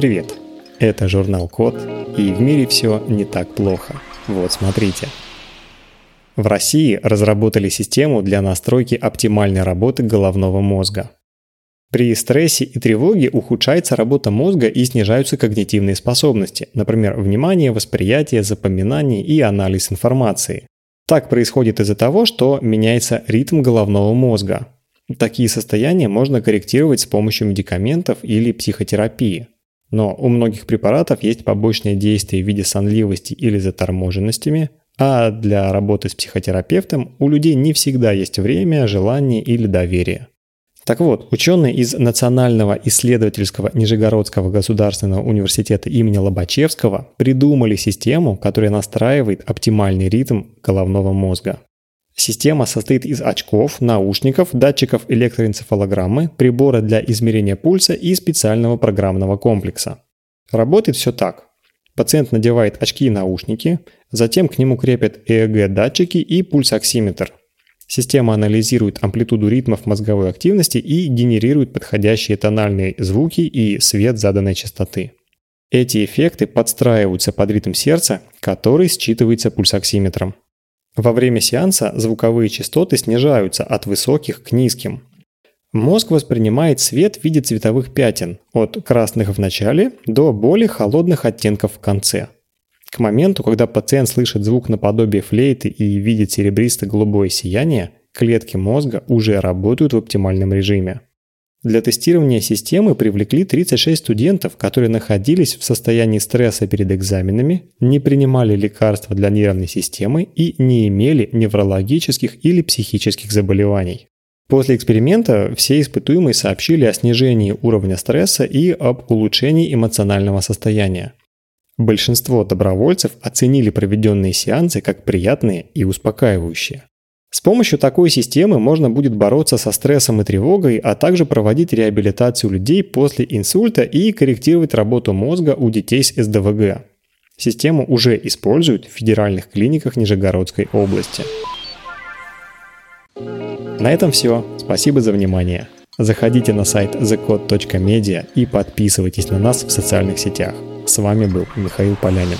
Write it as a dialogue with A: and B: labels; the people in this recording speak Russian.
A: Привет! Это журнал Код, и в мире все не так плохо. Вот смотрите. В России разработали систему для настройки оптимальной работы головного мозга. При стрессе и тревоге ухудшается работа мозга и снижаются когнитивные способности, например, внимание, восприятие, запоминание и анализ информации. Так происходит из-за того, что меняется ритм головного мозга. Такие состояния можно корректировать с помощью медикаментов или психотерапии. Но у многих препаратов есть побочные действия в виде сонливости или заторможенностями, а для работы с психотерапевтом у людей не всегда есть время, желание или доверие. Так вот, ученые из Национального исследовательского Нижегородского государственного университета имени Лобачевского придумали систему, которая настраивает оптимальный ритм головного мозга. Система состоит из очков, наушников, датчиков электроэнцефалограммы, прибора для измерения пульса и специального программного комплекса. Работает все так. Пациент надевает очки и наушники, затем к нему крепят ЭЭГ-датчики и пульсоксиметр. Система анализирует амплитуду ритмов мозговой активности и генерирует подходящие тональные звуки и свет заданной частоты. Эти эффекты подстраиваются под ритм сердца, который считывается пульсоксиметром. Во время сеанса звуковые частоты снижаются от высоких к низким. Мозг воспринимает свет в виде цветовых пятен, от красных в начале до более холодных оттенков в конце. К моменту, когда пациент слышит звук наподобие флейты и видит серебристо-голубое сияние, клетки мозга уже работают в оптимальном режиме. Для тестирования системы привлекли 36 студентов, которые находились в состоянии стресса перед экзаменами, не принимали лекарства для нервной системы и не имели неврологических или психических заболеваний. После эксперимента все испытуемые сообщили о снижении уровня стресса и об улучшении эмоционального состояния. Большинство добровольцев оценили проведенные сеансы как приятные и успокаивающие. С помощью такой системы можно будет бороться со стрессом и тревогой, а также проводить реабилитацию людей после инсульта и корректировать работу мозга у детей с СДВГ. Систему уже используют в федеральных клиниках Нижегородской области. На этом все. Спасибо за внимание. Заходите на сайт thecode.media и подписывайтесь на нас в социальных сетях. С вами был Михаил Полянин.